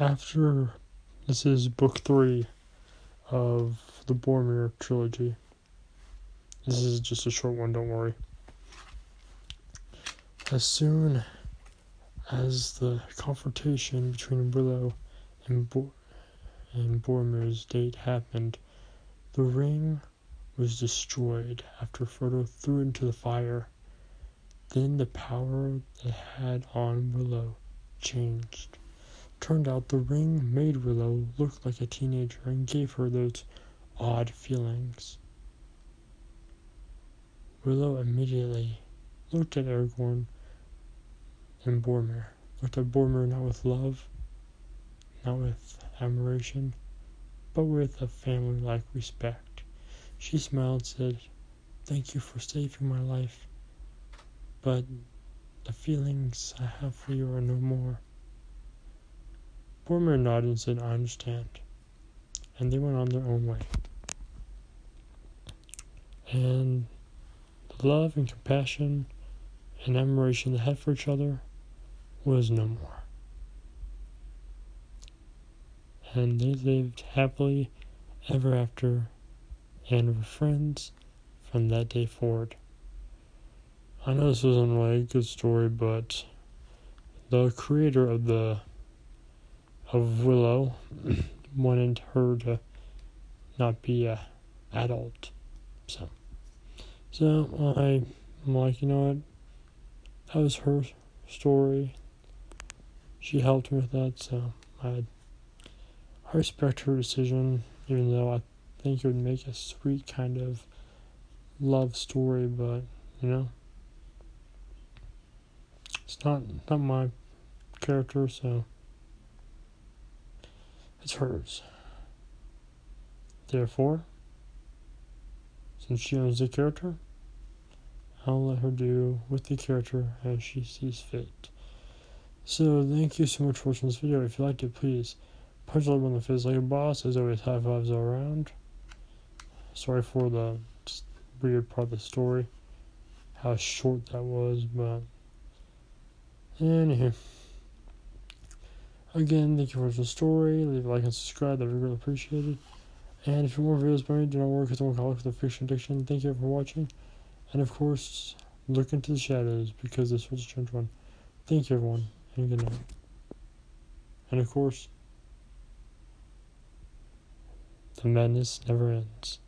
after this is book three of the Boromir trilogy. This is just a short one, don't worry. As soon as the confrontation between Willow and, Bo- and Boromir's date happened, the ring was destroyed after Frodo threw it into the fire. Then the power it had on Willow changed. Turned out the ring made Willow look like a teenager and gave her those odd feelings. Willow immediately looked at Aragorn and Boromir. Looked at Boromir not with love, not with admiration, but with a family like respect. She smiled and said, Thank you for saving my life, but the feelings I have for you are no more. Boromir nodded and said, I understand. And they went on their own way. And the love and compassion and admiration they had for each other was no more. And they lived happily ever after and were friends from that day forward. I know this wasn't really a good story, but the creator of the of Willow wanted her to not be a adult. So so I I'm like, you know what? That was her story. She helped me with that, so I I respect her decision, even though I think it would make a sweet kind of love story, but you know, it's not not my character, so it's hers. Therefore, since she owns the character, I'll let her do with the character as she sees fit. So, thank you so much for watching this video. If you liked it, please punch a on the face like a boss. As always, high fives all around. Sorry for the weird part of the story, how short that was, but anywho. Again, thank you for watching the story. Leave a like and subscribe. That would be really appreciated. And if you want more videos by me, do not worry because I won't call it the fiction addiction. Thank you for watching. And of course, look into the shadows because this was a strange one. Thank you, everyone, and good night. And of course, the madness never ends.